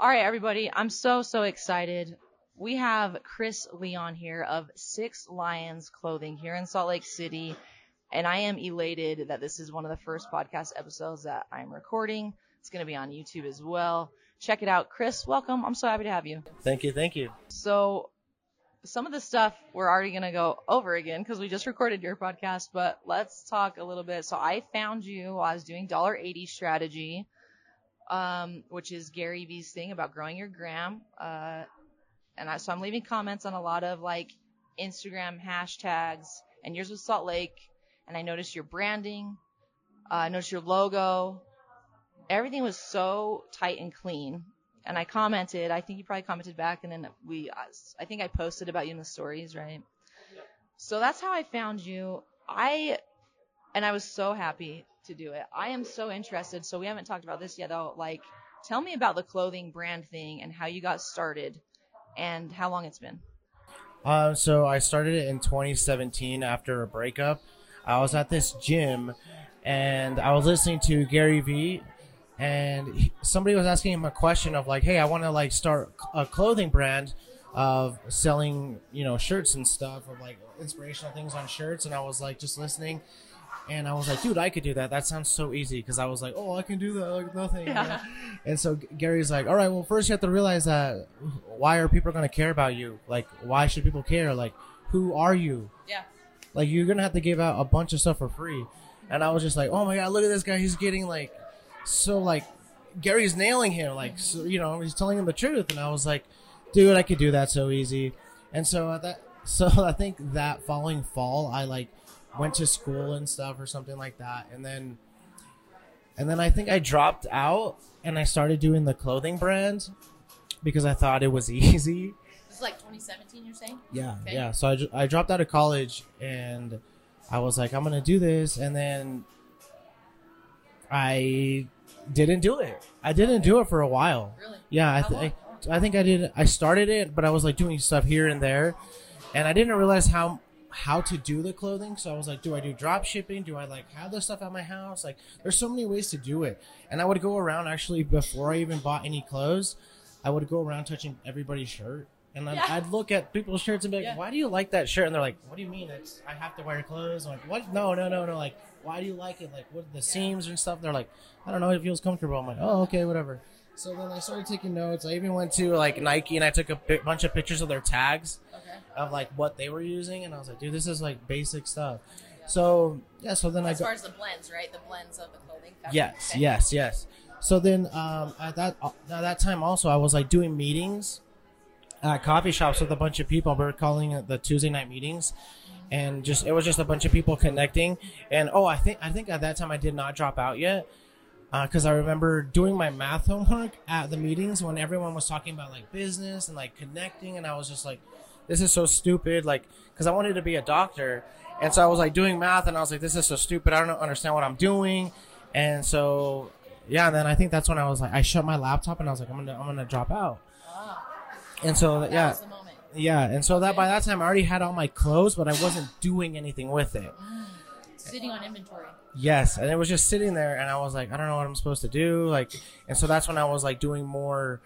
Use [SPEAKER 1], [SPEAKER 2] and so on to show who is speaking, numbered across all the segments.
[SPEAKER 1] All right, everybody. I'm so, so excited. We have Chris Leon here of Six Lions Clothing here in Salt Lake City. And I am elated that this is one of the first podcast episodes that I'm recording. It's going to be on YouTube as well. Check it out. Chris, welcome. I'm so happy to have you.
[SPEAKER 2] Thank you, thank you.
[SPEAKER 1] So, some of the stuff we're already going to go over again because we just recorded your podcast, but let's talk a little bit. So, I found you while I was doing $1.80 strategy um, which is Gary Vee's thing about growing your gram. Uh, and I, so I'm leaving comments on a lot of like Instagram hashtags, and yours was Salt Lake. And I noticed your branding. Uh, I noticed your logo. Everything was so tight and clean. And I commented. I think you probably commented back, and then we. I think I posted about you in the stories, right? So that's how I found you. I, and I was so happy to do it. I am so interested. So we haven't talked about this yet though. Like, tell me about the clothing brand thing and how you got started and how long it's been.
[SPEAKER 2] Uh, so I started it in 2017 after a breakup. I was at this gym and I was listening to Gary Vee and he, somebody was asking him a question of like, Hey, I want to like start a clothing brand of selling, you know, shirts and stuff of like inspirational things on shirts. And I was like, just listening and I was like, dude, I could do that. That sounds so easy. Because I was like, oh, I can do that like nothing. Yeah. And so Gary's like, all right, well, first you have to realize that why are people going to care about you? Like, why should people care? Like, who are you?
[SPEAKER 1] Yeah.
[SPEAKER 2] Like, you're going to have to give out a bunch of stuff for free. And I was just like, oh my God, look at this guy. He's getting like, so like, Gary's nailing him. Like, so, you know, he's telling him the truth. And I was like, dude, I could do that so easy. And so uh, that, so I think that following fall, I like, went to school and stuff or something like that, and then and then I think I dropped out and I started doing the clothing brand because I thought it was easy.
[SPEAKER 1] This is like 2017, you're saying?
[SPEAKER 2] Yeah, okay. yeah. So I, I dropped out of college and I was like, I'm gonna do this, and then I didn't do it. I didn't do it for a while.
[SPEAKER 1] Really?
[SPEAKER 2] Yeah, I, th- I, I think I did. I started it, but I was like doing stuff here and there, and I didn't realize how how to do the clothing. So I was like, do I do drop shipping? Do I like have the stuff at my house? Like, there's so many ways to do it. And I would go around actually before I even bought any clothes. I would go around touching everybody's shirt. And I'd, yeah. I'd look at people's shirts and be like, yeah. "Why do you like that shirt?" And they're like, "What do you mean? It's I have to wear clothes." I'm like, "What? No, no, no, no. Like, why do you like it? Like, what the yeah. seams and stuff?" They're like, "I don't know. It feels comfortable." I'm like, "Oh, okay, whatever." So then I started taking notes. I even went to like Nike and I took a bunch of pictures of their tags of like what they were using, and I was like, dude, this is like basic stuff. Yeah. So yeah, so then I
[SPEAKER 1] as
[SPEAKER 2] I
[SPEAKER 1] far as the blends, right? The blends of the clothing.
[SPEAKER 2] Yes, okay. yes, yes. So then um, at that uh, at that time also I was like doing meetings at coffee shops with a bunch of people. We are calling it the Tuesday night meetings, and just it was just a bunch of people connecting. And oh, I think I think at that time I did not drop out yet because uh, I remember doing my math homework at the meetings when everyone was talking about like business and like connecting, and I was just like, this is so stupid. Like, because I wanted to be a doctor. And so I was like doing math and I was like, this is so stupid. I don't understand what I'm doing. And so, yeah, and then I think that's when I was like, I shut my laptop and I was like, I'm to, I'm to drop out. And so, that yeah. Yeah. And so that by that time I already had all my clothes, but I wasn't doing anything with it.
[SPEAKER 1] Sitting on inventory.
[SPEAKER 2] Yes. And it was just sitting there and I was like, I don't know what I'm supposed to do. Like, and so that's when I was like doing more,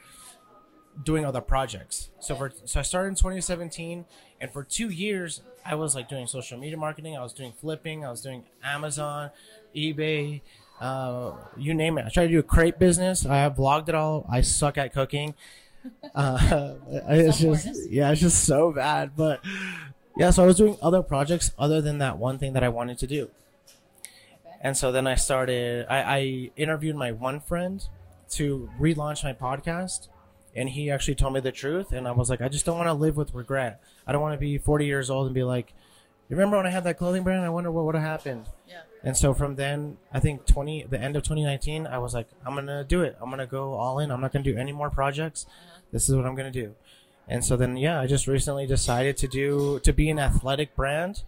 [SPEAKER 2] doing other projects. So for so I started in 2017, and for two years I was like doing social media marketing. I was doing flipping. I was doing Amazon, eBay, uh, you name it. I tried to do a crepe business. I have vlogged it all. I suck at cooking. Uh, it's just yeah, it's just so bad. But yeah, so I was doing other projects other than that one thing that I wanted to do. And so then I started. I, I interviewed my one friend to relaunch my podcast and he actually told me the truth and i was like i just don't want to live with regret. I don't want to be 40 years old and be like you remember when i had that clothing brand? I wonder what would have happened
[SPEAKER 1] yeah.
[SPEAKER 2] And so from then i think 20 the end of 2019 i was like i'm gonna do it. I'm gonna go all in. I'm not gonna do any more projects. Uh-huh. this is what i'm gonna do. And so then yeah i just recently decided to do to be an athletic brand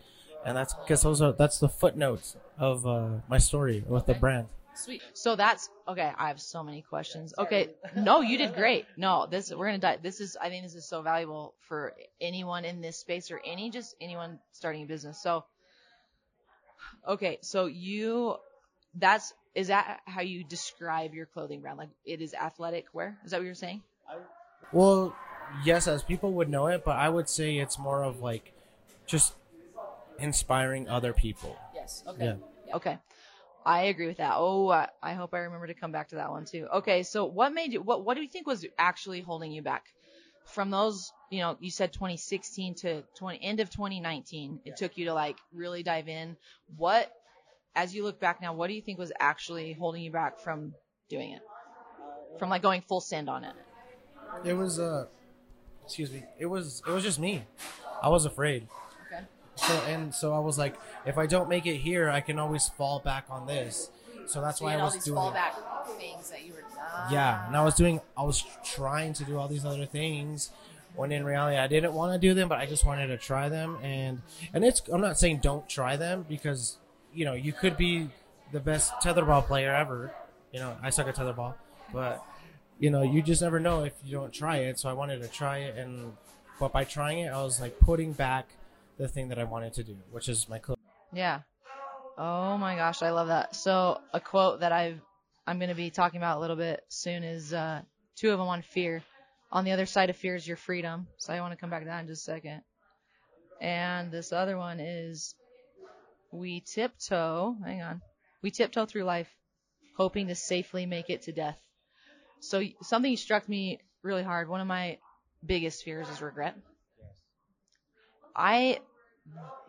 [SPEAKER 2] and that's because those are that's the footnotes of uh, my story with okay. the brand
[SPEAKER 1] Sweet. So that's okay. I have so many questions. Okay. No, you did great. No, this we're gonna die. This is I think this is so valuable for anyone in this space or any just anyone starting a business. So, okay. So you, that's is that how you describe your clothing brand? Like it is athletic wear? Is that what you're saying?
[SPEAKER 2] Well, yes, as people would know it, but I would say it's more of like just inspiring other people.
[SPEAKER 1] Yes. Okay. Yeah. Okay. I agree with that. Oh, I, I hope I remember to come back to that one too. Okay, so what made you? What What do you think was actually holding you back from those? You know, you said 2016 to 20 end of 2019. It took you to like really dive in. What, as you look back now, what do you think was actually holding you back from doing it? From like going full send on it?
[SPEAKER 2] It was uh, excuse me. It was it was just me. I was afraid. So and so I was like, if I don't make it here, I can always fall back on this. So that's
[SPEAKER 1] So
[SPEAKER 2] why I was
[SPEAKER 1] these
[SPEAKER 2] doing.
[SPEAKER 1] fallback things that you were. Ah.
[SPEAKER 2] Yeah, and I was doing. I was trying to do all these other things. When in reality, I didn't want to do them, but I just wanted to try them. And and it's. I'm not saying don't try them because you know you could be the best tetherball player ever. You know, I suck at tetherball, but you know you just never know if you don't try it. So I wanted to try it, and but by trying it, I was like putting back the thing that I wanted to do, which is my clothes.
[SPEAKER 1] Yeah. Oh my gosh, I love that. So a quote that I've I'm going to be talking about a little bit soon is uh, two of them on fear. On the other side of fear is your freedom. So I want to come back to that in just a second. And this other one is we tiptoe. Hang on. We tiptoe through life, hoping to safely make it to death. So something struck me really hard. One of my biggest fears is regret. I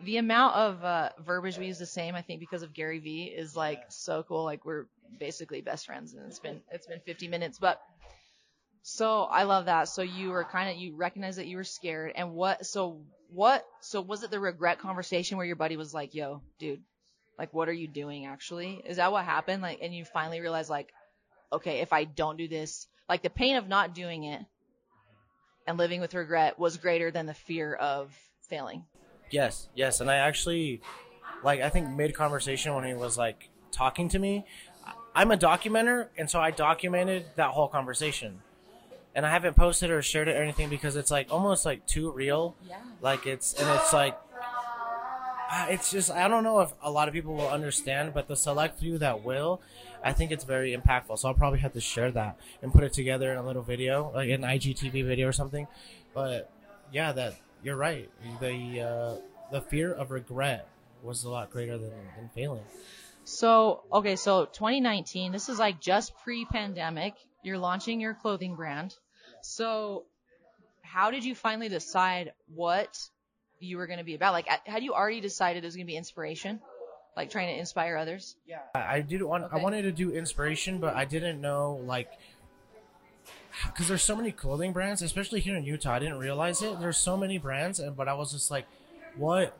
[SPEAKER 1] the amount of uh, verbiage we use the same, I think, because of Gary Vee is like so cool. Like we're basically best friends, and it's been it's been 50 minutes, but so I love that. So you were kind of you recognized that you were scared, and what? So what? So was it the regret conversation where your buddy was like, "Yo, dude, like what are you doing? Actually, is that what happened? Like, and you finally realized like, okay, if I don't do this, like the pain of not doing it and living with regret was greater than the fear of failing.
[SPEAKER 2] Yes, yes, and I actually, like, I think mid conversation when he was like talking to me, I'm a documenter, and so I documented that whole conversation, and I haven't posted or shared it or anything because it's like almost like too real.
[SPEAKER 1] Yeah.
[SPEAKER 2] Like it's and it's like, ah, it's just I don't know if a lot of people will understand, but the select few that will, I think it's very impactful. So I'll probably have to share that and put it together in a little video, like an IGTV video or something. But yeah, that you're right. The uh, the fear of regret was a lot greater than, than failing.
[SPEAKER 1] So, okay, so 2019, this is like just pre-pandemic. You're launching your clothing brand. So, how did you finally decide what you were going to be about? Like, had you already decided it was going to be inspiration? Like trying to inspire others?
[SPEAKER 2] Yeah, I, I did want. I wanted to do inspiration, but I didn't know like because there's so many clothing brands, especially here in Utah. I didn't realize it. There's so many brands, and but I was just like, what?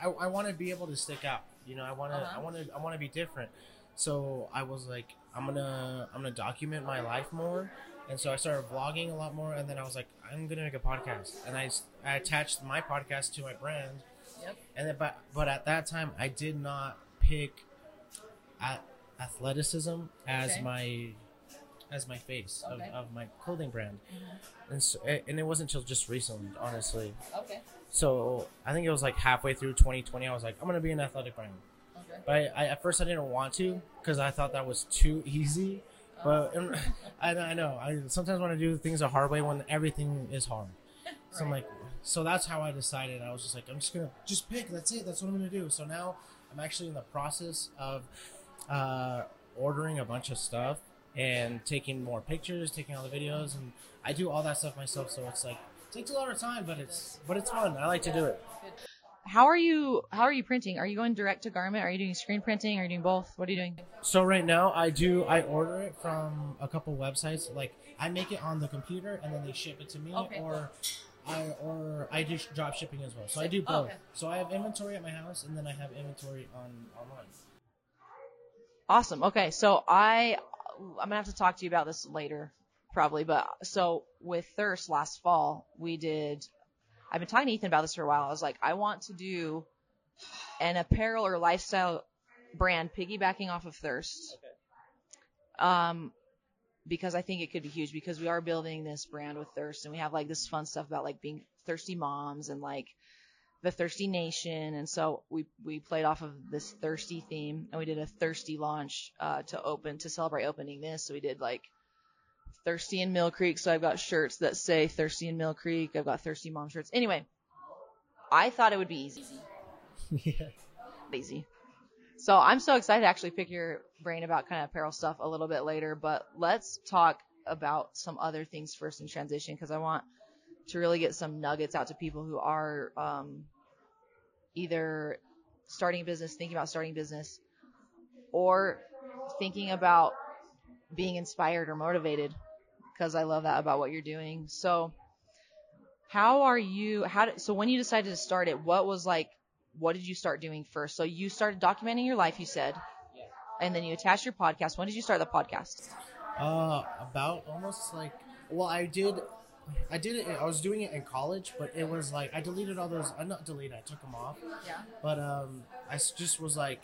[SPEAKER 2] I, I want to be able to stick out. You know, I want to.
[SPEAKER 1] Uh-huh.
[SPEAKER 2] I want to. I want to be different. So I was like, I'm gonna. I'm gonna document my life more. And so I started vlogging a lot more, and then I was like, I'm gonna make a podcast, and I, I attached my podcast to my brand,
[SPEAKER 1] Yep.
[SPEAKER 2] and then, but but at that time, I did not pick at athleticism as
[SPEAKER 1] Okay.
[SPEAKER 2] my as my face
[SPEAKER 1] Okay. Mm-hmm.
[SPEAKER 2] of, of my clothing brand, and so and it wasn't until just recently, honestly.
[SPEAKER 1] Okay.
[SPEAKER 2] So I think it was like halfway through 2020. I was like, I'm gonna be an athletic brand,
[SPEAKER 1] Okay.
[SPEAKER 2] but I, I at first I didn't want to because I thought that was too easy. But and I, I know I sometimes want to do things a hard way when everything is hard. So I'm like, so that's how I decided. I was just like, I'm just gonna just pick. That's it. That's what I'm gonna do. So now I'm actually in the process of uh, ordering a bunch of stuff and taking more pictures, taking all the videos, and I do all that stuff myself. So it's like it takes a lot of time, but it's but it's fun. I like to do it.
[SPEAKER 1] How are you? How are you printing? Are you going direct to garment? Are you doing screen printing? Are you doing both? What are you doing?
[SPEAKER 2] So right now I do I order it from a couple websites. Like I make it on the computer and then they ship it to me,
[SPEAKER 1] Okay,
[SPEAKER 2] or I or I do drop shipping as well. So I do
[SPEAKER 1] Oh,
[SPEAKER 2] both.
[SPEAKER 1] okay.
[SPEAKER 2] So I have inventory at my house and then I have inventory on online.
[SPEAKER 1] Awesome. Okay, so I I'm gonna have to talk to you about this later, probably. But so with Thirst last fall, we did. I've been talking to Ethan about this for a while. I was like, I want to do an apparel or lifestyle brand piggybacking off of Thirst. Um, because I think it could be huge because we are building this brand with Thirst and we have like this fun stuff about like being thirsty moms and like the Thirsty Nation, and so we we played off of this thirsty theme, and we did a thirsty launch uh, to open to celebrate opening this. So we did like thirsty in Mill Creek, so I've got shirts that say thirsty in Mill Creek. I've got thirsty mom shirts. Anyway, I thought it would be easy.
[SPEAKER 2] yeah.
[SPEAKER 1] Easy. So I'm so excited to actually pick your brain about kind of apparel stuff a little bit later, but let's talk about some other things first in transition because I want to really get some nuggets out to people who are um, either starting a business, thinking about starting a business, or thinking about being inspired or motivated because I love that about what you're doing. So how are you how did, so when you decided to start it, what was like what did you start doing first? So you started documenting your life, you said. And then you attached your podcast. When did you start the podcast?
[SPEAKER 2] Uh, about almost like well, I did, I did it. I was doing it in college, but it was like I deleted all those. I'm not deleted. I took them off.
[SPEAKER 1] Yeah.
[SPEAKER 2] But um, I just was like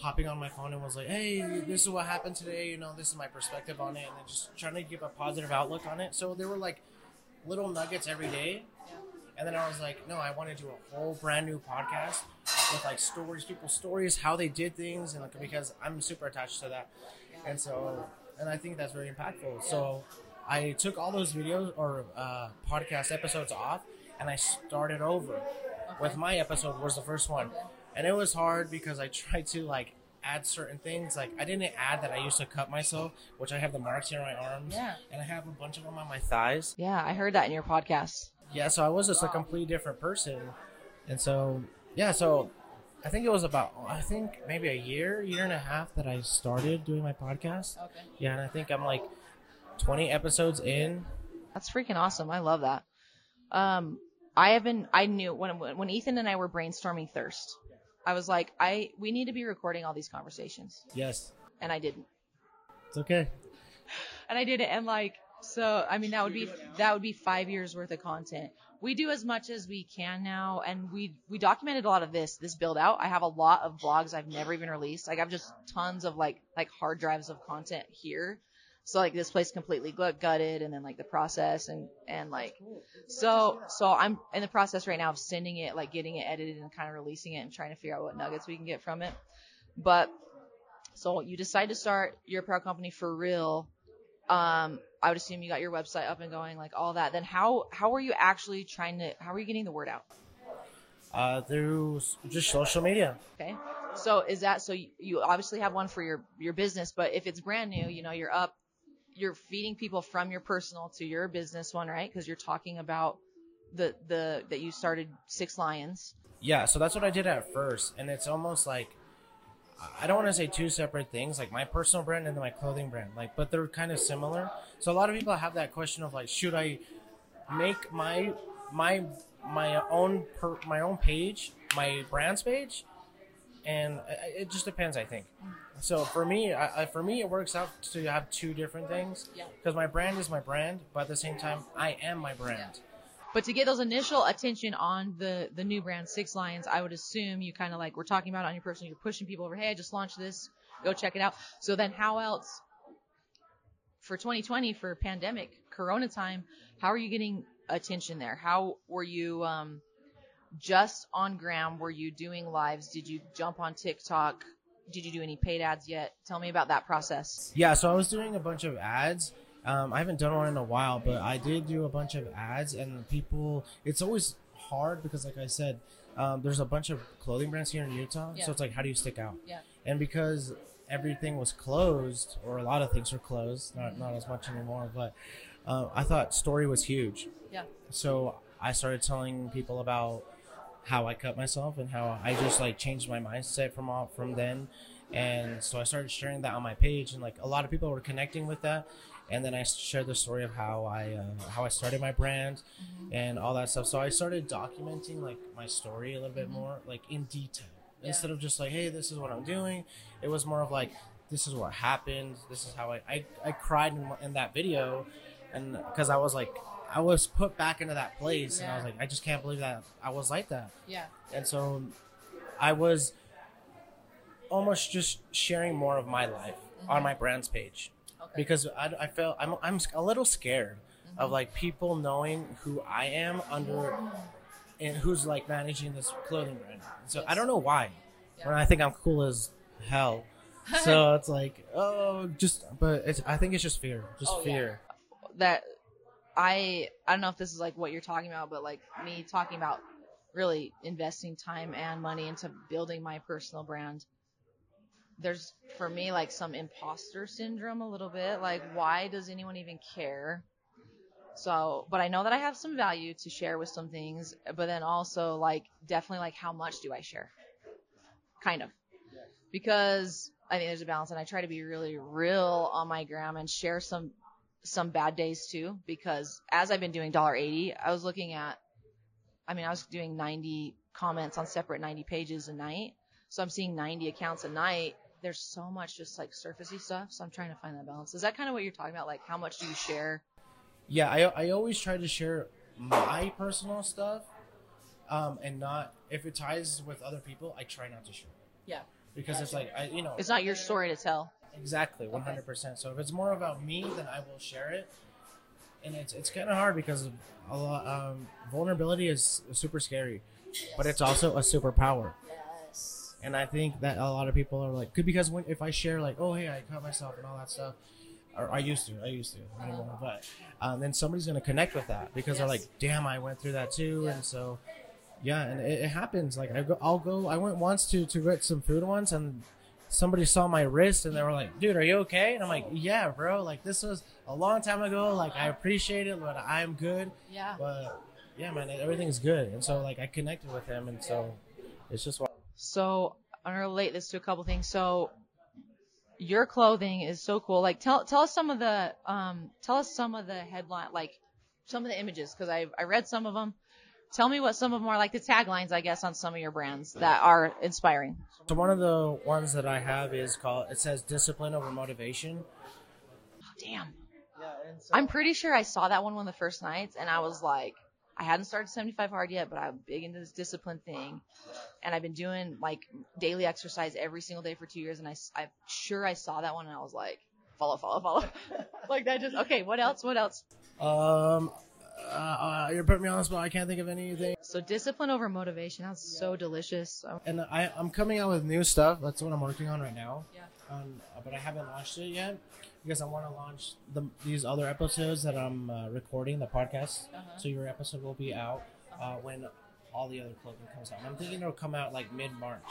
[SPEAKER 2] hopping on my phone and was like, hey, this is what happened today. You know, this is my perspective on it, and then just trying to give a positive outlook on it. So there were like little nuggets every day. And then I was like, no, I want to do a whole brand new podcast with like stories, people's stories, how they did things, and like because I'm super attached to that, and so and I think that's very impactful. So I took all those videos or uh, podcast episodes off, and I started over with my episode was the first one, and it was hard because I tried to like add certain things. Like I didn't add that I used to cut myself, which I have the marks here on my arms,
[SPEAKER 1] Yeah.
[SPEAKER 2] and I have a bunch of them on my thighs.
[SPEAKER 1] Yeah, I heard that in your podcast.
[SPEAKER 2] Yeah, so I was just a completely different person, and so yeah, so I think it was about I think maybe a year, year and a half that I started doing my podcast.
[SPEAKER 1] Okay.
[SPEAKER 2] Yeah, and I think I'm like 20 episodes in.
[SPEAKER 1] That's freaking awesome. I love that. Um, I have been, I knew when, when Ethan and I were brainstorming Thirst, I was like, I, we need to be recording all these conversations.
[SPEAKER 2] Yes,
[SPEAKER 1] And I didn't.
[SPEAKER 2] it's okay.
[SPEAKER 1] and I did it. And like, so I mean, that would be that would be five years worth of content. We do as much as we can now, and we we documented a lot of this this build out. I have a lot of vlogs I've never even released. Like I've just tons of like like hard drives of content here. So like this place completely gutted, and then like the process and and like so so I'm in the process right now of sending it, like getting it edited and kind of releasing it and trying to figure out what nuggets we can get from it. But so you decide to start your apparel company for real. Um, I would assume you got your website up and going, like all that. Then how how are you actually trying to how are you getting the word out?
[SPEAKER 2] Uh, through just social media.
[SPEAKER 1] Okay. So is that so you, you obviously have one for your your business, but if it's brand new, you know, you're up you're feeding people from your personal to your business one, right? Because you're talking about the the that you started Six Lions.
[SPEAKER 2] Yeah, so that's what I did at first, and it's almost like I don't want to say two separate things, like my personal brand and then my clothing brand, like, but they're kind of similar. So a lot of people have that question of like, should I make my my my own per, my own page, my brand's page, and I- it just depends, I think. So for me, I, I, for me, it works out to have two different things
[SPEAKER 1] Yeah.
[SPEAKER 2] because my brand is my brand, but at the same time, I am my brand.
[SPEAKER 1] But to get those initial attention on the the new brand Six Lions, I would assume you kind of like we're talking about on your personal, you're pushing people over. Hey, I just launched this. Go check it out. So then, how else for 2020 for pandemic Corona time? How are you getting attention there? How were you um, just on Gram? Were you doing lives? Did you jump on TikTok? Did you do any paid ads yet? Tell me about that process.
[SPEAKER 2] Yeah, so I was doing a bunch of ads. Um, I haven't done one in a while, but I did do a bunch of ads, and people. It's always hard because, like I said, um, there's a bunch of clothing brands here in Utah,
[SPEAKER 1] Yeah.
[SPEAKER 2] so it's like, how do you stick out?
[SPEAKER 1] Yeah.
[SPEAKER 2] And because everything was closed, or a lot of things were closed, not not as much anymore, but uh, I thought story was huge.
[SPEAKER 1] Yeah.
[SPEAKER 2] So I started telling people about how I cut myself and how I just like changed my mindset from all from then. And so I started sharing that on my page, and like a lot of people were connecting with that. And then I shared the story of how I uh, how I started my brand and all that stuff. So I started documenting like my story a little bit more, like in detail, instead of just like, hey, this is what I'm doing. It was more of like, this is what happened. This is how I I, I cried in, in that video, and because I was like, I was put back into that place, and I was like, I just can't believe that I was like that.
[SPEAKER 1] Yeah.
[SPEAKER 2] And so I was almost just sharing more of my life on mm-hmm. my brand's page
[SPEAKER 1] Okay.
[SPEAKER 2] because I, I felt I'm, I'm a little scared of mm-hmm. like people knowing who I am under and who's like managing this clothing brand. So I don't know why. When I think I'm cool as hell. So it's like, oh, just, but it's, I think it's just fear, just
[SPEAKER 1] Oh, yeah.
[SPEAKER 2] fear.
[SPEAKER 1] that I I don't know if this is like what you're talking about, but like me talking about really investing time and money into building my personal brand. There's for me like some imposter syndrome a little bit. Like why does anyone even care? So, but I know that I have some value to share with some things, but then also like definitely like how much do I share? Kind of. Because I think there's a balance and I try to be really real on my gram and share some some bad days too because as I've been doing $1.80, I was looking at I mean, I was doing 90 comments on separate 90 pages a night. So I'm seeing 90 accounts a night. There's so much just like surfacey stuff. So I'm trying to find that balance. Is that kind of what you're talking about? Like how much do you share?
[SPEAKER 2] Yeah, I, I always try to share my personal stuff, um, and not if it ties with other people, I try not to share
[SPEAKER 1] Yeah.
[SPEAKER 2] because it's like I you know
[SPEAKER 1] It's not your story to tell.
[SPEAKER 2] Exactly 100. percent So if it's more about me, then I will share it, and it's it's kind of hard because a lot um, vulnerability is super scary, but it's also a superpower.
[SPEAKER 3] Yes.
[SPEAKER 2] And I think that a lot of people are like, good because when if I share like, oh hey, I cut myself and all that stuff, or I used to, I used to, not anymore, but um, then somebody's gonna connect with that because they're like, damn, I went through that too,
[SPEAKER 1] Yeah.
[SPEAKER 2] and so yeah, and it, it happens. Like I go, I'll go. I went once to to get some food once, and somebody saw my wrist and they were like, dude, are you okay? And I'm like, yeah, bro. Like this was a long time ago. Like I appreciate it, but I'm good.
[SPEAKER 1] Yeah.
[SPEAKER 2] But yeah, man, everything's good, and so like I connected with him, and so it's just.
[SPEAKER 1] So I'm gonna relate this to a couple things. So your clothing is so cool. Like tell tell us some of the um tell us some of the headline like some of the images because I I read some of them. Tell me what some of them are like the taglines I guess on some of your brands that are inspiring.
[SPEAKER 2] So one of the ones that I have is called. It says discipline over motivation.
[SPEAKER 1] Oh, damn.
[SPEAKER 2] Yeah, and so
[SPEAKER 1] I'm pretty sure I saw that one one of the first nights and I was like I hadn't started 75 hard yet, but I'm big into this discipline thing. And I've been doing like daily exercise every single day for two years. And I, I, am sure I saw that one and I was like, follow, follow, follow. like that just, okay, what else? What else?
[SPEAKER 2] um, uh, uh, you're putting me on the spot. I can't think of anything.
[SPEAKER 1] So discipline over motivation. That's so delicious.
[SPEAKER 2] And I, I'm coming out with new stuff. That's what I'm working on right now.
[SPEAKER 1] yeah.
[SPEAKER 2] Um, but I haven't launched it yet because I want to launch the, these other episodes that I'm uh, recording, the podcast.
[SPEAKER 1] Uh-huh.
[SPEAKER 2] So your episode will be out uh, when all the other clothing comes out. And I'm thinking it'll come out like mid March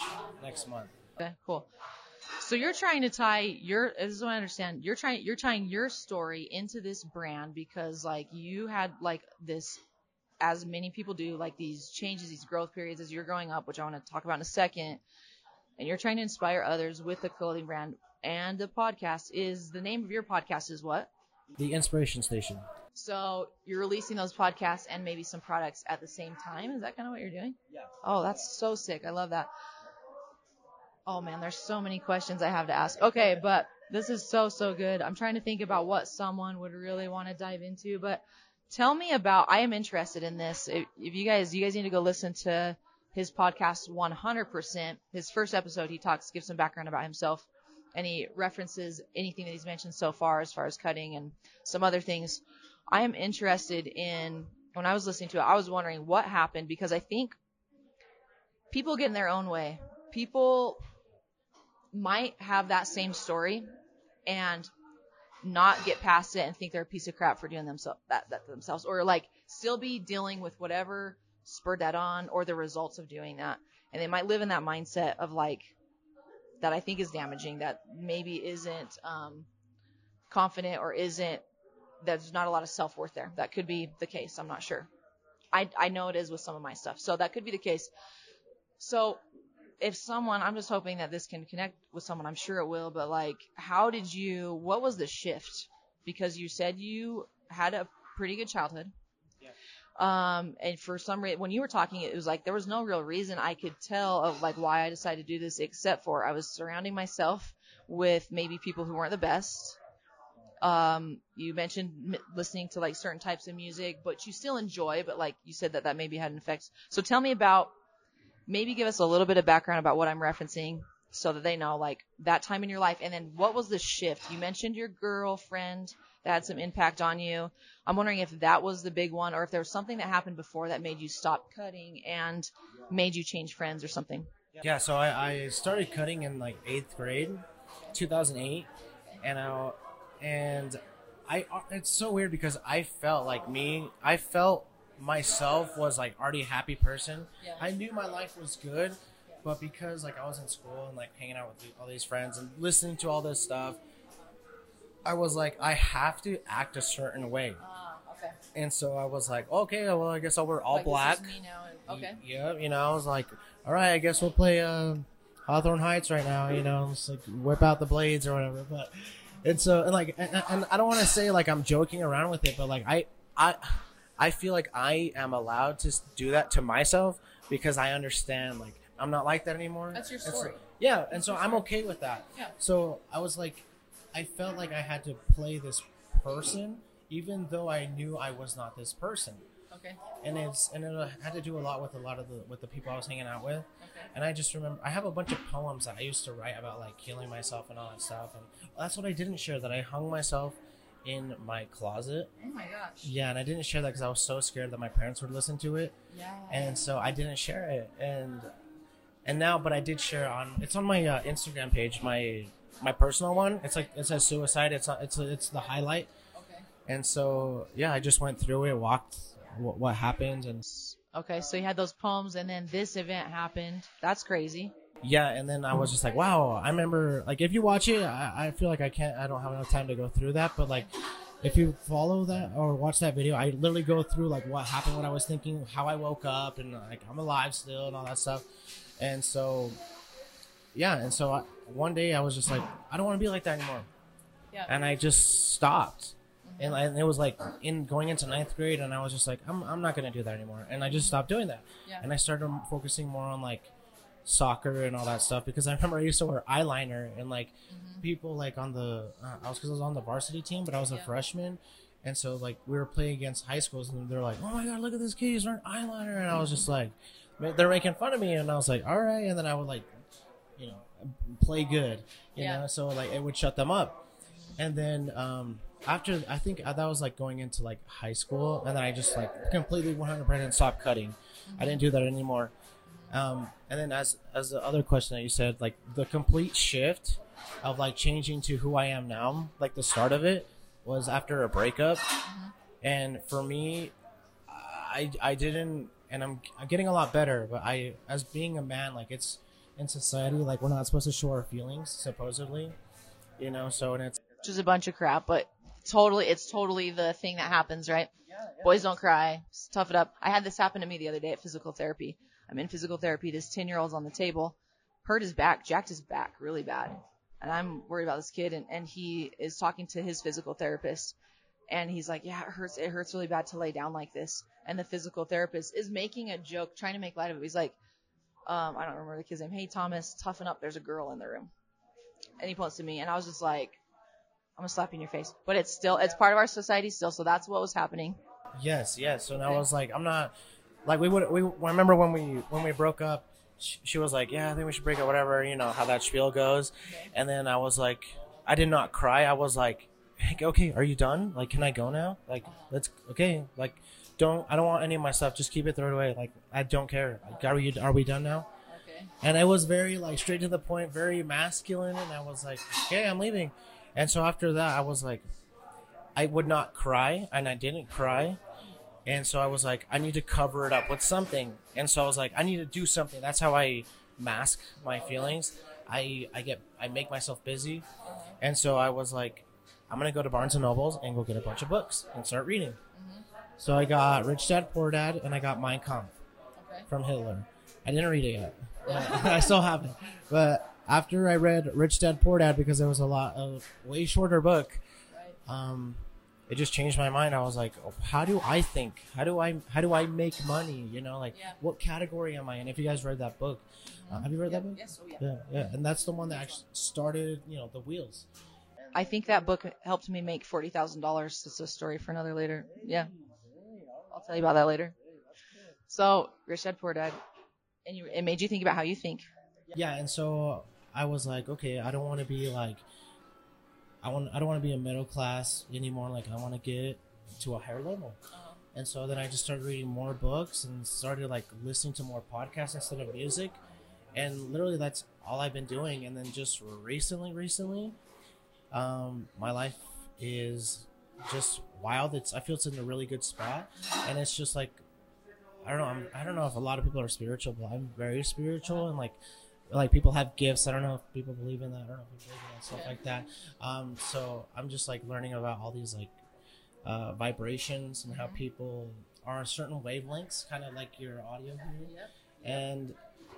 [SPEAKER 2] next month.
[SPEAKER 1] Okay, cool. So you're trying to tie your this is what I understand. You're trying you're tying your story into this brand because like you had like this as many people do, like these changes, these growth periods as you're growing up, which I want to talk about in a second. And you're trying to inspire others with the clothing brand. And the podcast is the name of your podcast is what?
[SPEAKER 2] The Inspiration Station.
[SPEAKER 1] So you're releasing those podcasts and maybe some products at the same time. Is that kind of what you're doing?
[SPEAKER 2] Yeah.
[SPEAKER 1] Oh, that's so sick. I love that. Oh man, there's so many questions I have to ask. Okay, but this is so, so good. I'm trying to think about what someone would really want to dive into, but tell me about, I am interested in this. If, if you guys, you guys need to go listen to his podcast 100%. His first episode, he talks, gives some background about himself and he references anything that he's mentioned so far as far as cutting and some other things. I am interested in, when I was listening to it, I was wondering what happened because I think people get in their own way. People might have that same story and not get past it and think they're a piece of crap for doing themselves that, that themselves or like still be dealing with whatever spurred that on or the results of doing that. And they might live in that mindset of like that I think is damaging that maybe isn't um confident or isn't there's not a lot of self-worth there. That could be the case. I'm not sure. I I know it is with some of my stuff. So that could be the case. So if someone, I'm just hoping that this can connect with someone. I'm sure it will, but like, how did you, what was the shift? Because you said you had a pretty good childhood. Yeah. Um, and for some reason, when you were talking, it was like there was no real reason I could tell of like why I decided to do this, except for I was surrounding myself with maybe people who weren't the best. Um, you mentioned m- listening to like certain types of music, but you still enjoy, but like you said that that maybe had an effect. So tell me about maybe give us a little bit of background about what I'm referencing so that they know like that time in your life and then what was the shift? You mentioned your girlfriend that had some impact on you. I'm wondering if that was the big one or if there was something that happened before that made you stop cutting and made you change friends or something.
[SPEAKER 2] Yeah, so I, I started cutting in like eighth grade, 2008, and I and I it's so weird because I felt like me. I felt myself was like already a happy person.
[SPEAKER 1] Yeah.
[SPEAKER 2] I knew my life was good, but because like I was in school and like hanging out with all these friends and listening to all this stuff, I was like, I have to act a certain way.
[SPEAKER 1] Ah, okay.
[SPEAKER 2] And so I was like, okay, well, I guess I'll wear all
[SPEAKER 1] Like,
[SPEAKER 2] black.
[SPEAKER 1] me now and- okay.
[SPEAKER 2] Yeah, you know, I was like, all right, I guess we'll play uh, Hawthorne Heights right now. You know, just like whip out the blades or whatever. But and so and like and, and I don't want to say like I'm joking around with it, but like I I I feel like I am allowed to do that to myself because I understand like I'm not like that anymore.
[SPEAKER 1] That's your
[SPEAKER 2] And so-
[SPEAKER 1] story.
[SPEAKER 2] yeah, and so I'm okay with that.
[SPEAKER 1] Yeah.
[SPEAKER 2] So I was like, I felt like I had to play this person, even though I knew I was not this person
[SPEAKER 1] Okay.
[SPEAKER 2] and it's and it uh, had to do a lot with a lot of the with the people I was hanging out with.
[SPEAKER 1] Okay.
[SPEAKER 2] And I just remember I have a bunch of poems that I used to write about like killing myself and all that stuff. And that's what I didn't share. That I hung myself in my closet.
[SPEAKER 1] Oh my gosh.
[SPEAKER 2] Yeah, and I didn't share that because I was so scared that my parents would listen to it,
[SPEAKER 1] Yeah.
[SPEAKER 2] and so I didn't share it. And and now, but I did share on. It's on my uh, Instagram page, my my personal one. It's like it says suicide. It's it's it's the highlight.
[SPEAKER 1] Okay.
[SPEAKER 2] And so yeah, I just went through it, walked what, what happened, and
[SPEAKER 1] Okay, so you had those poems, and then this event happened. That's crazy.
[SPEAKER 2] Yeah and then i was just like wow i remember like if you watch it I, I feel like i can't i don't have enough time to go through that but like if you follow that or watch that video i literally go through like what happened what i was thinking how i woke up and like i'm alive still and all that stuff. And so yeah and so I, one day i was just like i don't want to be like that anymore.
[SPEAKER 1] Yeah.
[SPEAKER 2] and i just stopped. And, and it was like in going into ninth grade and i was just like i'm, I'm not going to do that anymore. And i just stopped doing that.
[SPEAKER 1] Yeah.
[SPEAKER 2] and i started focusing more on like soccer and all that stuff because i remember i used to wear eyeliner and like people like on the uh, i was because i was on the varsity team but i was a
[SPEAKER 1] Yeah.
[SPEAKER 2] freshman and so like we were playing against high schools and they're like oh my god look at this kid he's wearing eyeliner and i was just like they're making fun of me and i was like all right and then i would like you know play good you
[SPEAKER 1] Yeah.
[SPEAKER 2] know so like it would shut them up. And then um after i think uh, that was like going into like high school and then i just like completely 100% stopped cutting. I didn't do that anymore um and then as as the other question that you said like the complete shift of like changing to who i am now like the start of it was after a breakup and for me i i didn't and i'm i'm getting a lot better but i as being a man like it's in society like we're not supposed to show our feelings supposedly you know so and it's
[SPEAKER 1] Which is a bunch of crap, but totally, it's totally the thing that happens, right? Yeah, Boys don't cry. Just tough it up. I had this happen to me the other day at physical therapy. I'm in physical therapy. This 10 year old's on the table, hurt his back, jacked his back really bad. And I'm worried about this kid and, and he is talking to his physical therapist and he's like, yeah, it hurts. It hurts really bad to lay down like this. And the physical therapist is making a joke, trying to make light of it. He's like, um, I don't remember the kid's name. Hey, Thomas, toughen up. There's a girl in the room. And he points to me and I was just like, I'm gonna slap you in your face. But it's still, it's part of our society still. So that's what was happening.
[SPEAKER 2] Yes, yes. So now I was like, I'm not like we would. We I remember when we when we broke up. She, she was like, "Yeah, I think we should break up." Whatever, you know how that spiel goes. And then I was like, I did not cry. I was like, hey, "Okay, are you done? Like, can I go now? Like, let's okay. Like, don't. I don't want any of my stuff. Just keep it. Throw it away. Like, I don't care. Like, are we are we done now?"
[SPEAKER 1] Okay.
[SPEAKER 2] and I was very like straight to the point, very masculine, and I was like, "Okay, I'm leaving." And so after that, I was like, I would not cry, and I didn't cry, and so I was like, I need to cover it up with something, and so I was like, I need to do something. That's how I mask my feelings. I I get I make myself busy, and so I was like, I'm gonna go to Barnes and Nobles and go get a bunch of books and start reading. So I got Rich Dad Poor Dad, and I got Mein Kampf
[SPEAKER 1] Okay.
[SPEAKER 2] from Hitler. I didn't read it yet. I still haven't. But after I read Rich Dad Poor Dad because it was a lot of way shorter book,
[SPEAKER 1] Right.
[SPEAKER 2] um, it just changed my mind. I was like, oh, how do I think? How do I how do I make money? You know, like
[SPEAKER 1] Yeah.
[SPEAKER 2] what category am I in? If you guys read that book, uh, have you read that book?
[SPEAKER 1] Yes. Oh yeah.
[SPEAKER 2] Yeah, yeah, and that's the one that actually started, you know, the wheels.
[SPEAKER 1] I think that book helped me make forty thousand dollars. It's a story for another later. Yeah. I'll tell you about that later. So, Rich Dad Poor Dad, and you, it made you think about how you think.
[SPEAKER 2] Yeah, and so I was like, okay, I don't want to be like, I want, I don't want to be a middle class anymore. Like, I want to get to a higher level. And so then I just started reading more books and started like listening to more podcasts instead of music. And literally, that's all I've been doing. And then just recently, recently, um, my life is just wild. It's I feel it's in a really good spot, and it's just like I don't know. I'm, I don't know if a lot of people are spiritual, but I'm very spiritual and like like people have gifts. I don't know if people believe in that. I don't know if people believe in that stuff like that. Um, so I'm just like learning about all these like uh, vibrations and how people are on certain wavelengths, kind of like your audio here.
[SPEAKER 1] Yep.
[SPEAKER 2] And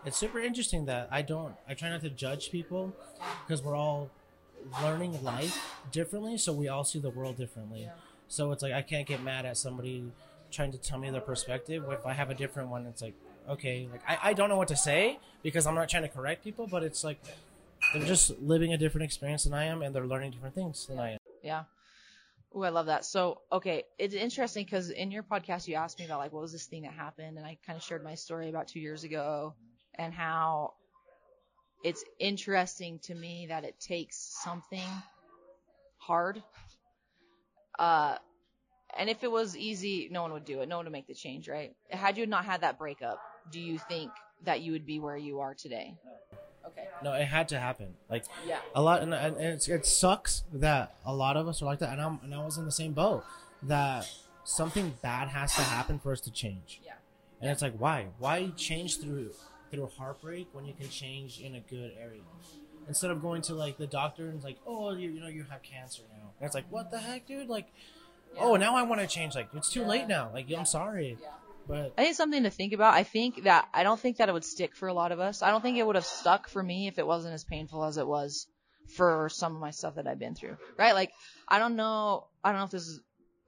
[SPEAKER 2] it's super interesting that I don't. I try not to judge people because we're all learning life differently, so we all see the world differently.
[SPEAKER 1] Yeah.
[SPEAKER 2] So it's like I can't get mad at somebody trying to tell me their perspective. If I have a different one, it's like okay, like I, I don't know what to say because I'm not trying to correct people, but it's like they're just living a different experience than I am, and they're learning different things than I am.
[SPEAKER 1] Yeah. Ooh, I love that. So, okay, it's interesting because in your podcast you asked me about like what was this thing that happened, and I kind of shared my story about two years ago and how it's interesting to me that it takes something hard. Uh, and if it was easy, no one would do it. No one would make the change, right? Had you not had that breakup, do you think that you would be where you are today? Okay.
[SPEAKER 2] No, it had to happen. Like
[SPEAKER 1] Yeah.
[SPEAKER 2] a lot, and, and it's, it sucks that a lot of us are like that, and I'm and I was in the same boat. That something bad has to happen for us to change.
[SPEAKER 1] Yeah.
[SPEAKER 2] And it's like, why? Why change through through heartbreak when you can change in a good area? Instead of going to like the doctor and it's like, oh, you, you know, you have cancer now. And it's like, what the heck, dude? Like, oh, now I want to change. Like, it's too late now. Like, I'm sorry,
[SPEAKER 1] Yeah. I think something to think about. I think that I don't think that it would stick for a lot of us. I don't think it would have stuck for me if it wasn't as painful as it was for some of my stuff that I've been through. Right? Like I don't know I don't know if this is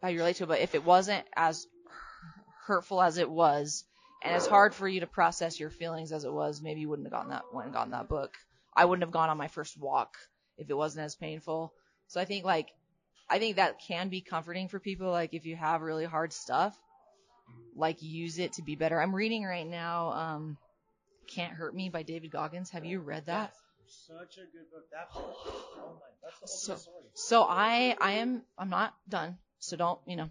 [SPEAKER 1] how you relate to it, but if it wasn't as hurtful as it was and as hard for you to process your feelings as it was, maybe you wouldn't have gotten that and gotten that book. I wouldn't have gone on my first walk if it wasn't as painful. So I think like I think that can be comforting for people like if you have really hard stuff like use it to be better. I'm reading right now um Can't Hurt Me by David Goggins. Have you read that?
[SPEAKER 2] such a good book. That book, oh my, that's the
[SPEAKER 1] So-
[SPEAKER 2] story.
[SPEAKER 1] So I I am I'm not done. So don't, you know.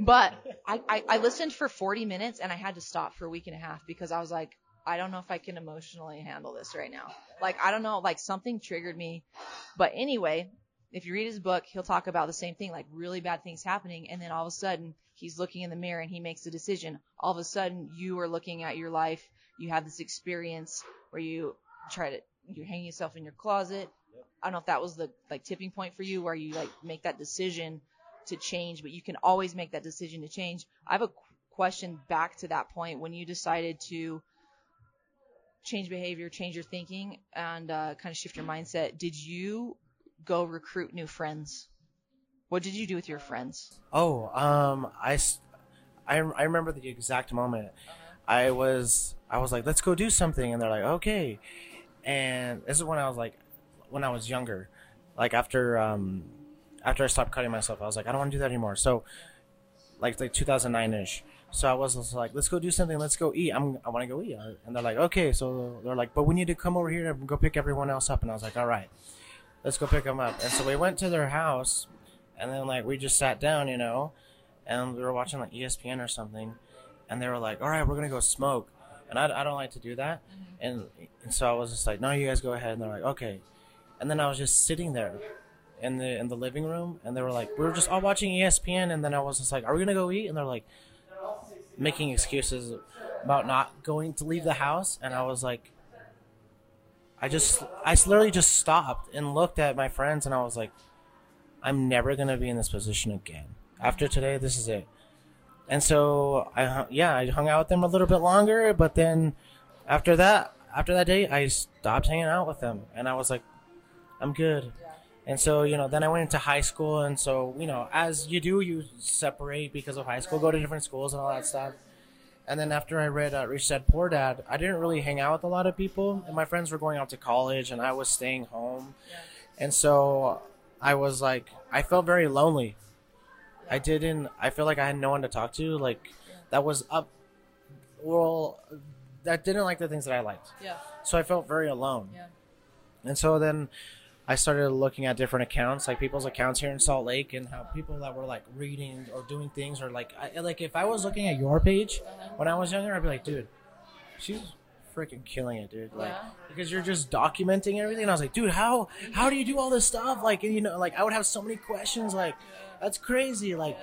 [SPEAKER 1] But I, I I listened for 40 minutes and I had to stop for a week and a half because I was like I don't know if I can emotionally handle this right now. Like I don't know, like something triggered me. But anyway, if you read his book, he'll talk about the same thing, like really bad things happening, and then all of a sudden he's looking in the mirror and he makes a decision. All of a sudden you are looking at your life, you have this experience where you try to you're hanging yourself in your closet. I don't know if that was the like tipping point for you where you like make that decision to change, but you can always make that decision to change. I have a qu- question back to that point when you decided to change behavior, change your thinking, and uh, kind of shift your mindset. Did you go recruit new friends? What did you do with your friends?
[SPEAKER 2] Oh, um, I, I, I remember the exact moment. I was, I was like, let's go do something, and they're like, okay. And this is when I was like, when I was younger, like after, um, after I stopped cutting myself, I was like, I don't want to do that anymore. So, like, like 2009 ish. So I was like, let's go do something. Let's go eat. I'm, I want to go eat. And they're like, okay. So they're like, but we need to come over here and go pick everyone else up. And I was like, all right, let's go pick them up. And so we went to their house, and then like we just sat down, you know, and we were watching like ESPN or something, and they were like, "All right, we're gonna go smoke," and I, I don't like to do that, mm-hmm. and, and so I was just like, "No, you guys go ahead," and they're like, "Okay," and then I was just sitting there in the in the living room, and they were like, "We were just all watching ESPN," and then I was just like, "Are we gonna go eat?" And they're like, making excuses about not going to leave the house, and I was like. I just, I literally just stopped and looked at my friends, and I was like, I'm never gonna be in this position again. After today, this is it. And so I, yeah, I hung out with them a little bit longer, but then after that, after that day, I stopped hanging out with them, and I was like, I'm good. And so you know, then I went into high school, and so you know, as you do, you separate because of high school, go to different schools and all that stuff. And then after I read uh, Rich Dad Poor Dad, I didn't really hang out with a lot of people, and my friends were going out to college, and I was staying home, and so I was like, I felt very lonely. I didn't. I feel like I had no one to talk to. Like that was up. Well, that didn't like the things that I liked,
[SPEAKER 1] Yeah,
[SPEAKER 2] so I felt very alone.
[SPEAKER 1] yeah,
[SPEAKER 2] And so then I started looking at different accounts, like people's accounts here in Salt Lake, and how people that were like reading or doing things, or like, I, like if I was looking at your page when I was younger, I'd be like, dude, she's freaking killing it, dude. Like,
[SPEAKER 1] Yeah.
[SPEAKER 2] because you're just documenting everything. And I was like, dude, how how do you do all this stuff? Like, you know, like I would have so many questions. Like, that's crazy. Like,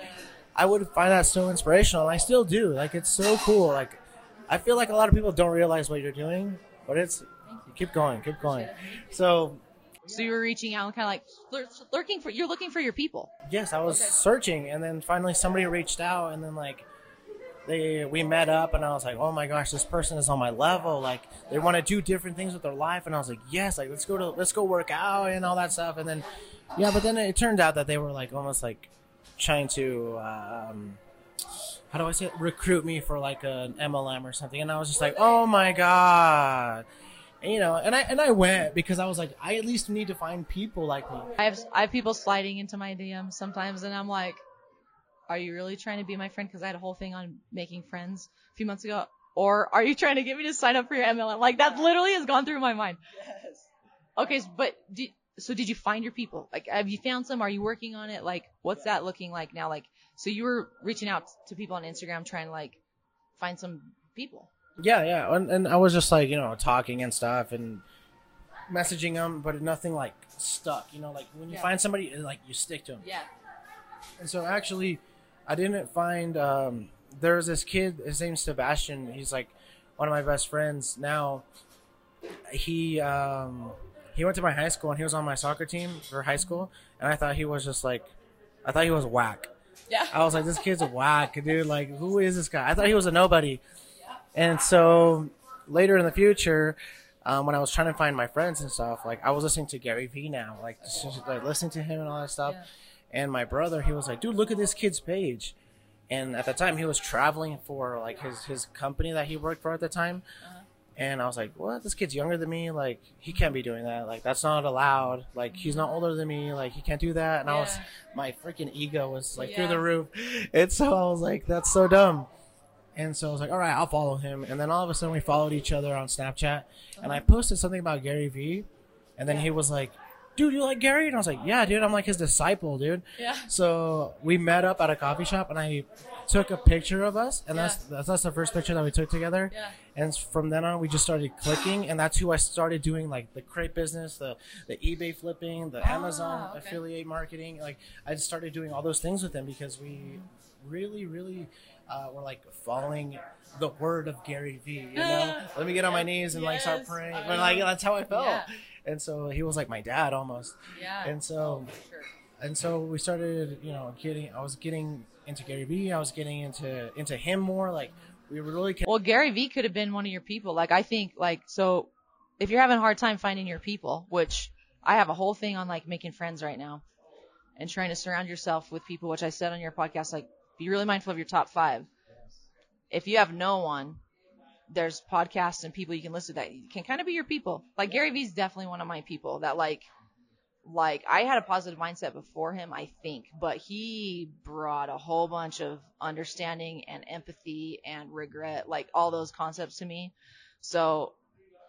[SPEAKER 2] I would find that so inspirational, and I still do. Like, it's so cool. Like, I feel like a lot of people don't realize what you're doing, but it's keep going, keep going. So
[SPEAKER 1] So you were reaching out and kind of like lur- lurking for you're looking for your people.
[SPEAKER 2] yes, I was searching, and then finally somebody reached out, and then like they we met up, and I was like, oh my gosh, this person is on my level. Like they want to do different things with their life, and I was like, yes, like let's go to let's go work out and all that stuff, and then yeah, but then it turned out that they were like almost like trying to. Um, how do I say it? Recruit me for like an MLM or something, and I was just like, oh my god, and, you know, and I and I went because I was like, I at least need to find people like me.
[SPEAKER 1] I have I have people sliding into my DMs sometimes, and I'm like, "Are you really trying to be my friend?" Because I had a whole thing on making friends a few months ago. Or are you trying to get me to sign up for your MLM? Like that literally has gone through my mind.
[SPEAKER 3] Yes.
[SPEAKER 1] Okay, but did, so did you find your people? Like, have you found some? Are you working on it? Like, what's that looking like now? Like, so you were reaching out to people on Instagram trying to like find some people.
[SPEAKER 2] Yeah, yeah, and, and I was just like you know talking and stuff and messaging them, but nothing like stuck. You know, like when you
[SPEAKER 1] Yeah.
[SPEAKER 2] find somebody, like you stick to them.
[SPEAKER 1] Yeah.
[SPEAKER 2] And so actually, I didn't find. Um, there was this kid. His name's Sebastian. He's like one of my best friends now. He um, he went to my high school and he was on my soccer team for high school, and I thought he was just like, I thought he was whack.
[SPEAKER 1] Yeah.
[SPEAKER 2] I was like, this kid's a whack, dude. Like, who is this guy? I thought he was a nobody. And so later in the future, um, when I was trying to find my friends and stuff, like I was listening to Gary Vee now, like, just, like listening to him and all that stuff.
[SPEAKER 1] Yeah.
[SPEAKER 2] And my brother, he was like, dude, look at this kid's page. And at the time, he was traveling for like his his company that he worked for at the time. And I was like, what? This kid's younger than me. Like, he can't be doing that. Like, that's not allowed. Like, he's not older than me. Like, he can't do that. And I was, my freaking ego was like through the roof. And so I was like, that's so dumb. And so I was like, all right, I'll follow him. And then all of a sudden, we followed each other on Snapchat. And I posted something about Gary Vee. And then he was like, dude, you like Gary? And I was like, yeah, dude, I'm like his disciple, dude.
[SPEAKER 1] Yeah.
[SPEAKER 2] So we met up at a coffee shop, and I took a picture of us, and that's, that's that's the first picture that we took together.
[SPEAKER 1] Yeah.
[SPEAKER 2] And from then on, we just started clicking, and that's who I started doing like the crepe business, the the eBay flipping, the Amazon
[SPEAKER 1] Ah, okay.
[SPEAKER 2] affiliate marketing. Like I just started doing all those things with him because we really, really uh, were like following the word of Gary Vee. You know, let me get on my knees and like start praying. But like that's how I felt.
[SPEAKER 1] Yeah.
[SPEAKER 2] And so he was like my dad almost.
[SPEAKER 1] Yeah.
[SPEAKER 2] And so and so we started you know getting i was getting into gary vee i was getting into into him more like we were really
[SPEAKER 1] Well, Gary Vee could have been one of your people. Like I think like so if you're having a hard time finding your people, which I have a whole thing on like making friends right now and trying to surround yourself with people, which I said on your podcast, like be really mindful of your top five. If you have no one, there's podcasts and people you can listen to that can kind of be your people. Like Gary Vee's definitely one of my people that like like I had a positive mindset before him, I think, but he brought a whole bunch of understanding and empathy and regret, like all those concepts to me. So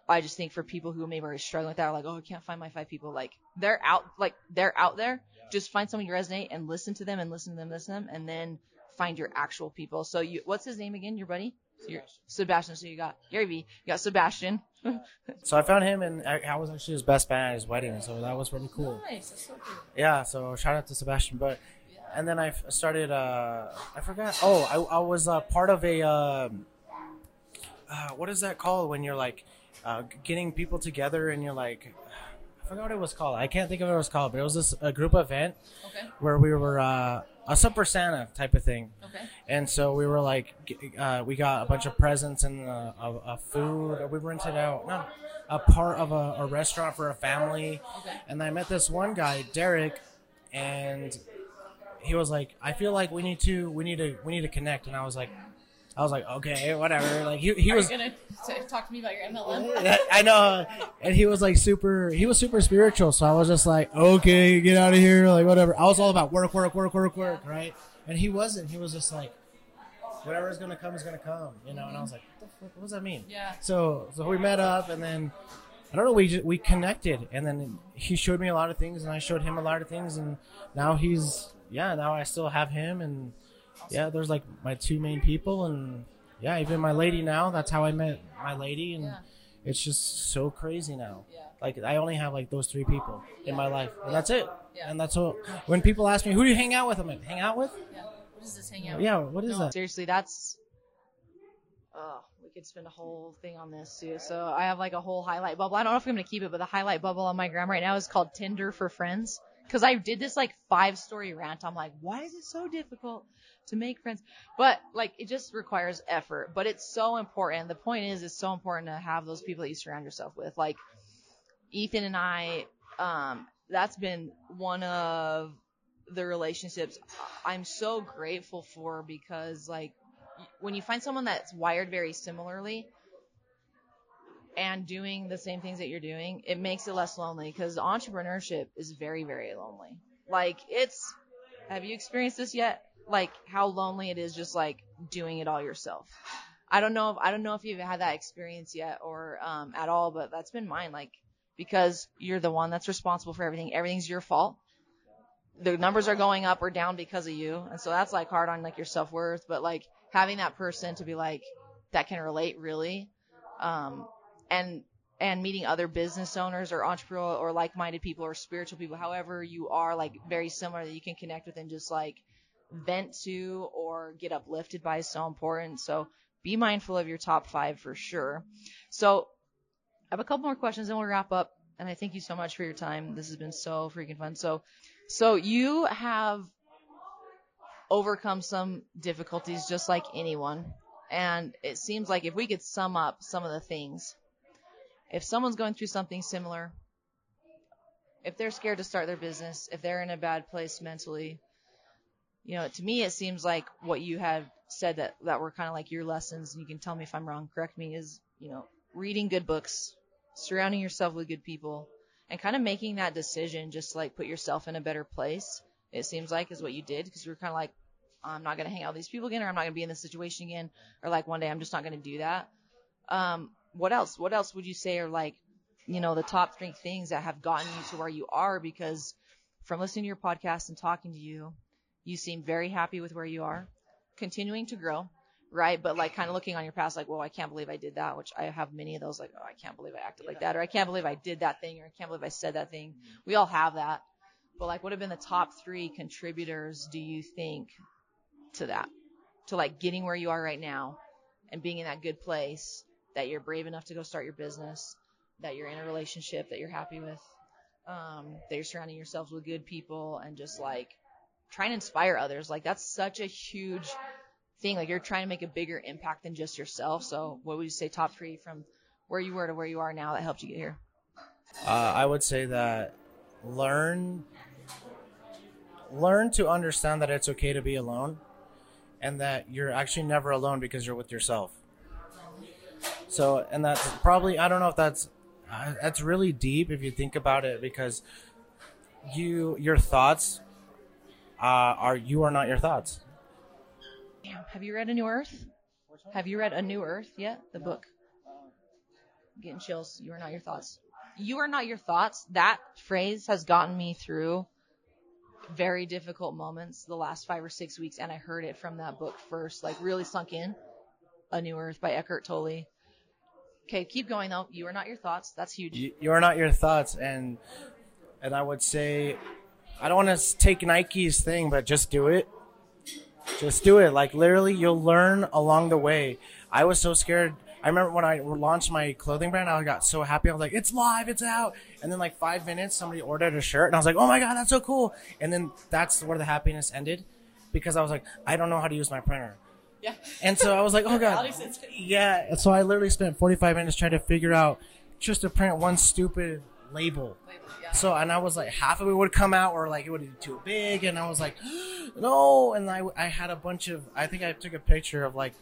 [SPEAKER 1] I just think for people who maybe are struggling with that, like, oh, I can't find my five people, like they're out, like they're out there. Just find someone you resonate and listen to them and listen to them, listen to them, and then find your actual people. So you, what's his name again? Your buddy? You're, Sebastian. So you got Gary Vee, you got Sebastian.
[SPEAKER 2] so i found him and I, I was actually his best man at his wedding so that was really cool
[SPEAKER 1] Nice. That's so cool.
[SPEAKER 2] yeah so shout out to sebastian but and then I started uh i forgot oh i, I was uh, part of a um uh, what is that called when you're like uh, getting people together and you're like i forgot what it was called i can't think of what it was called but it was this a group event
[SPEAKER 1] Okay.
[SPEAKER 2] where we were uh, a super santa type of thing
[SPEAKER 1] Okay.
[SPEAKER 2] And so we were like, uh, we got a bunch of presents and uh, a, a food. We rented out no, a part of a, a restaurant for a family.
[SPEAKER 1] Okay.
[SPEAKER 2] And I met this one guy, Derek, and he was like, I feel like we need to, we need to, we need to connect. And I was like, I was like, okay, whatever. Like he, he
[SPEAKER 1] Are
[SPEAKER 2] was,
[SPEAKER 1] gonna t- talk to me about your MLM?
[SPEAKER 2] I- know, and he was like super. He was super spiritual, so I was just like, okay, get out of here, like whatever. I was all about work, work, work, work, work, right? And he wasn't. He was just like, whatever is gonna come is gonna come, you know. And I was like, what, the fuck, what does that mean?
[SPEAKER 1] Yeah.
[SPEAKER 2] So, so we met up, and then I don't know. We just, we connected, and then he showed me a lot of things, and I showed him a lot of things, and now he's yeah. Now I still have him, and yeah, there's like my two main people, and yeah, even my lady now. That's how I met my lady, and
[SPEAKER 1] Yeah.
[SPEAKER 2] it's just so crazy now.
[SPEAKER 1] Yeah.
[SPEAKER 2] Like I only have like those three people in my life, and that's it.
[SPEAKER 1] Yeah.
[SPEAKER 2] And that's all. When people ask me, "Who do you hang out with?" I'm like, "Hang out with?"
[SPEAKER 1] Yeah. What is this hangout?
[SPEAKER 2] Yeah. What is that?
[SPEAKER 1] Seriously, that's. Oh, we could spend a whole thing on this too. So I have like a whole highlight bubble. I don't know if I'm gonna keep it, but the highlight bubble on my gram right now is called Tinder for Friends. Cause I did this like five story rant. I'm like, why is it so difficult to make friends? But like, it just requires effort. But it's so important. The point is, it's so important to have those people that you surround yourself with. Like, Ethan and I, um, that's been one of the relationships I'm so grateful for because like when you find someone that's wired very similarly and doing the same things that you're doing, it makes it less lonely because entrepreneurship is very, very lonely. Like it's, have you experienced this yet? Like how lonely it is just like doing it all yourself. I don't know if, I don't know if you've had that experience yet or, um, at all, but that's been mine. Like, because you're the one that's responsible for everything. Everything's your fault. The numbers are going up or down because of you. And so that's like hard on like your self worth, but like having that person to be like, that can relate really. Um, and, and meeting other business owners or entrepreneur or like-minded people or spiritual people, however you are like very similar that you can connect with and just like vent to or get uplifted by is so important. So be mindful of your top five for sure. So I have a couple more questions and we'll wrap up. And I thank you so much for your time. This has been so freaking fun. So, so you have overcome some difficulties just like anyone. And it seems like if we could sum up some of the things, if someone's going through something similar, if they're scared to start their business, if they're in a bad place mentally, you know, to me it seems like what you had said that that were kind of like your lessons, and you can tell me if I'm wrong, correct me, is you know, reading good books, surrounding yourself with good people, and kind of making that decision just to, like put yourself in a better place. It seems like is what you did because you were kind of like, I'm not gonna hang out with these people again, or I'm not gonna be in this situation again, or like one day I'm just not gonna do that. Um, what else? What else would you say are like, you know, the top three things that have gotten you to where you are? Because from listening to your podcast and talking to you, you seem very happy with where you are, continuing to grow, right? But like kind of looking on your past, like, well, I can't believe I did that, which I have many of those, like, oh, I can't believe I acted like that, or I can't believe I did that thing, or I can't believe I said that thing. Mm-hmm. We all have that. But like, what have been the top three contributors, do you think, to that? To like getting where you are right now and being in that good place that you're brave enough to go start your business, that you're in a relationship that you're happy with, um, that you're surrounding yourselves with good people and just like trying to inspire others. Like that's such a huge thing. Like you're trying to make a bigger impact than just yourself. So what would you say top three from where you were to where you are now that helped you get here?
[SPEAKER 2] Uh, I would say that learn learn to understand that it's okay to be alone and that you're actually never alone because you're with yourself. So, and that's probably I don't know if that's uh, that's really deep if you think about it because you your thoughts uh, are you are not your thoughts.
[SPEAKER 1] Damn, have you read A New Earth? Have you read A New Earth yet? The book. Getting chills. You are not your thoughts. You are not your thoughts. That phrase has gotten me through very difficult moments the last five or six weeks, and I heard it from that book first, like really sunk in. A New Earth by Eckhart Tolle. Okay, keep going though. You are not your thoughts. That's huge.
[SPEAKER 2] You, you are not your thoughts, and and I would say I don't want to take Nike's thing, but just do it. Just do it. Like literally, you'll learn along the way. I was so scared. I remember when I launched my clothing brand, I got so happy. I was like, "It's live, it's out!" And then like five minutes, somebody ordered a shirt, and I was like, "Oh my god, that's so cool!" And then that's where the happiness ended, because I was like, "I don't know how to use my printer."
[SPEAKER 1] Yeah.
[SPEAKER 2] And so I was like, "Oh god." Yeah. And so I literally spent 45 minutes trying to figure out just to print one stupid label. So and I was like, half of it would come out, or like it would be too big, and I was like, no. And I I had a bunch of. I think I took a picture of like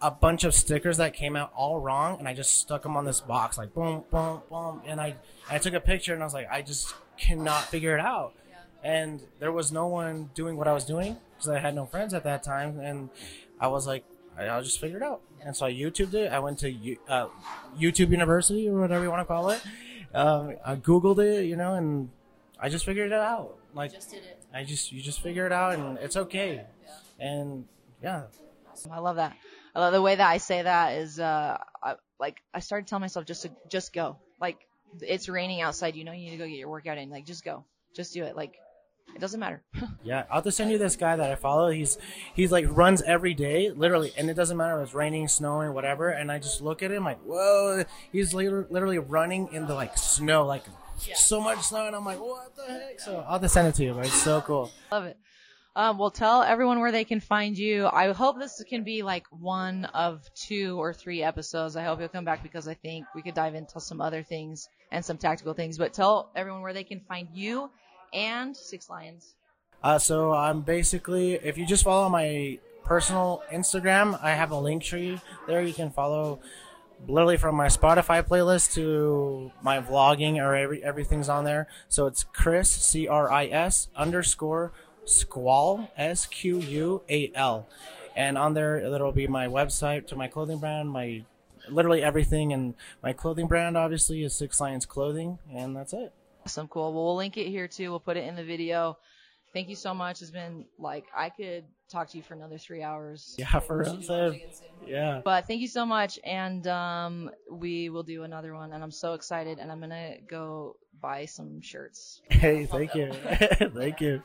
[SPEAKER 2] a bunch of stickers that came out all wrong, and I just stuck them on this box, like boom, boom, boom, and I I took a picture, and I was like, I just cannot figure it out, and there was no one doing what I was doing because I had no friends at that time, and I was like, I- I'll just figure it out, and so I YouTubed it. I went to U- uh, YouTube University or whatever you want to call it. Um, I Googled it, you know, and I just figured it out. Like
[SPEAKER 1] Just did it.
[SPEAKER 2] I just you just figure it out, and it's okay, and yeah.
[SPEAKER 1] I love that. I love the way that I say that is, uh, I, like I started telling myself just to just go. Like it's raining outside, you know you need to go get your workout in. Like just go. Just do it. Like it doesn't matter.
[SPEAKER 2] Yeah, I'll just send you this guy that I follow. He's he's like runs every day, literally, and it doesn't matter if it's raining, snowing, whatever. And I just look at him like, whoa, he's literally, running in the like snow, like so much snow, and I'm like, what the heck? So I'll just send it to you, but it's so cool.
[SPEAKER 1] Love it. Um, well, tell everyone where they can find you. I hope this can be like one of two or three episodes. I hope you'll come back because I think we could dive into some other things and some tactical things. But tell everyone where they can find you and Six Lions.
[SPEAKER 2] Uh, so I'm basically, if you just follow my personal Instagram, I have a link tree there. You can follow literally from my Spotify playlist to my vlogging or every, everything's on there. So it's Chris, C R I S underscore squal, S Q U A L. And on there, there'll be my website to my clothing brand, my literally everything. And my clothing brand, obviously, is Six Lions Clothing. And that's it.
[SPEAKER 1] Awesome, cool. Well, we'll link it here too. We'll put it in the video. Thank you so much. It's been like I could talk to you for another three hours.
[SPEAKER 2] Yeah, for real. Same. Yeah.
[SPEAKER 1] But thank you so much, and um, we will do another one. And I'm so excited, and I'm gonna go buy some shirts.
[SPEAKER 2] Hey, thank you. thank you.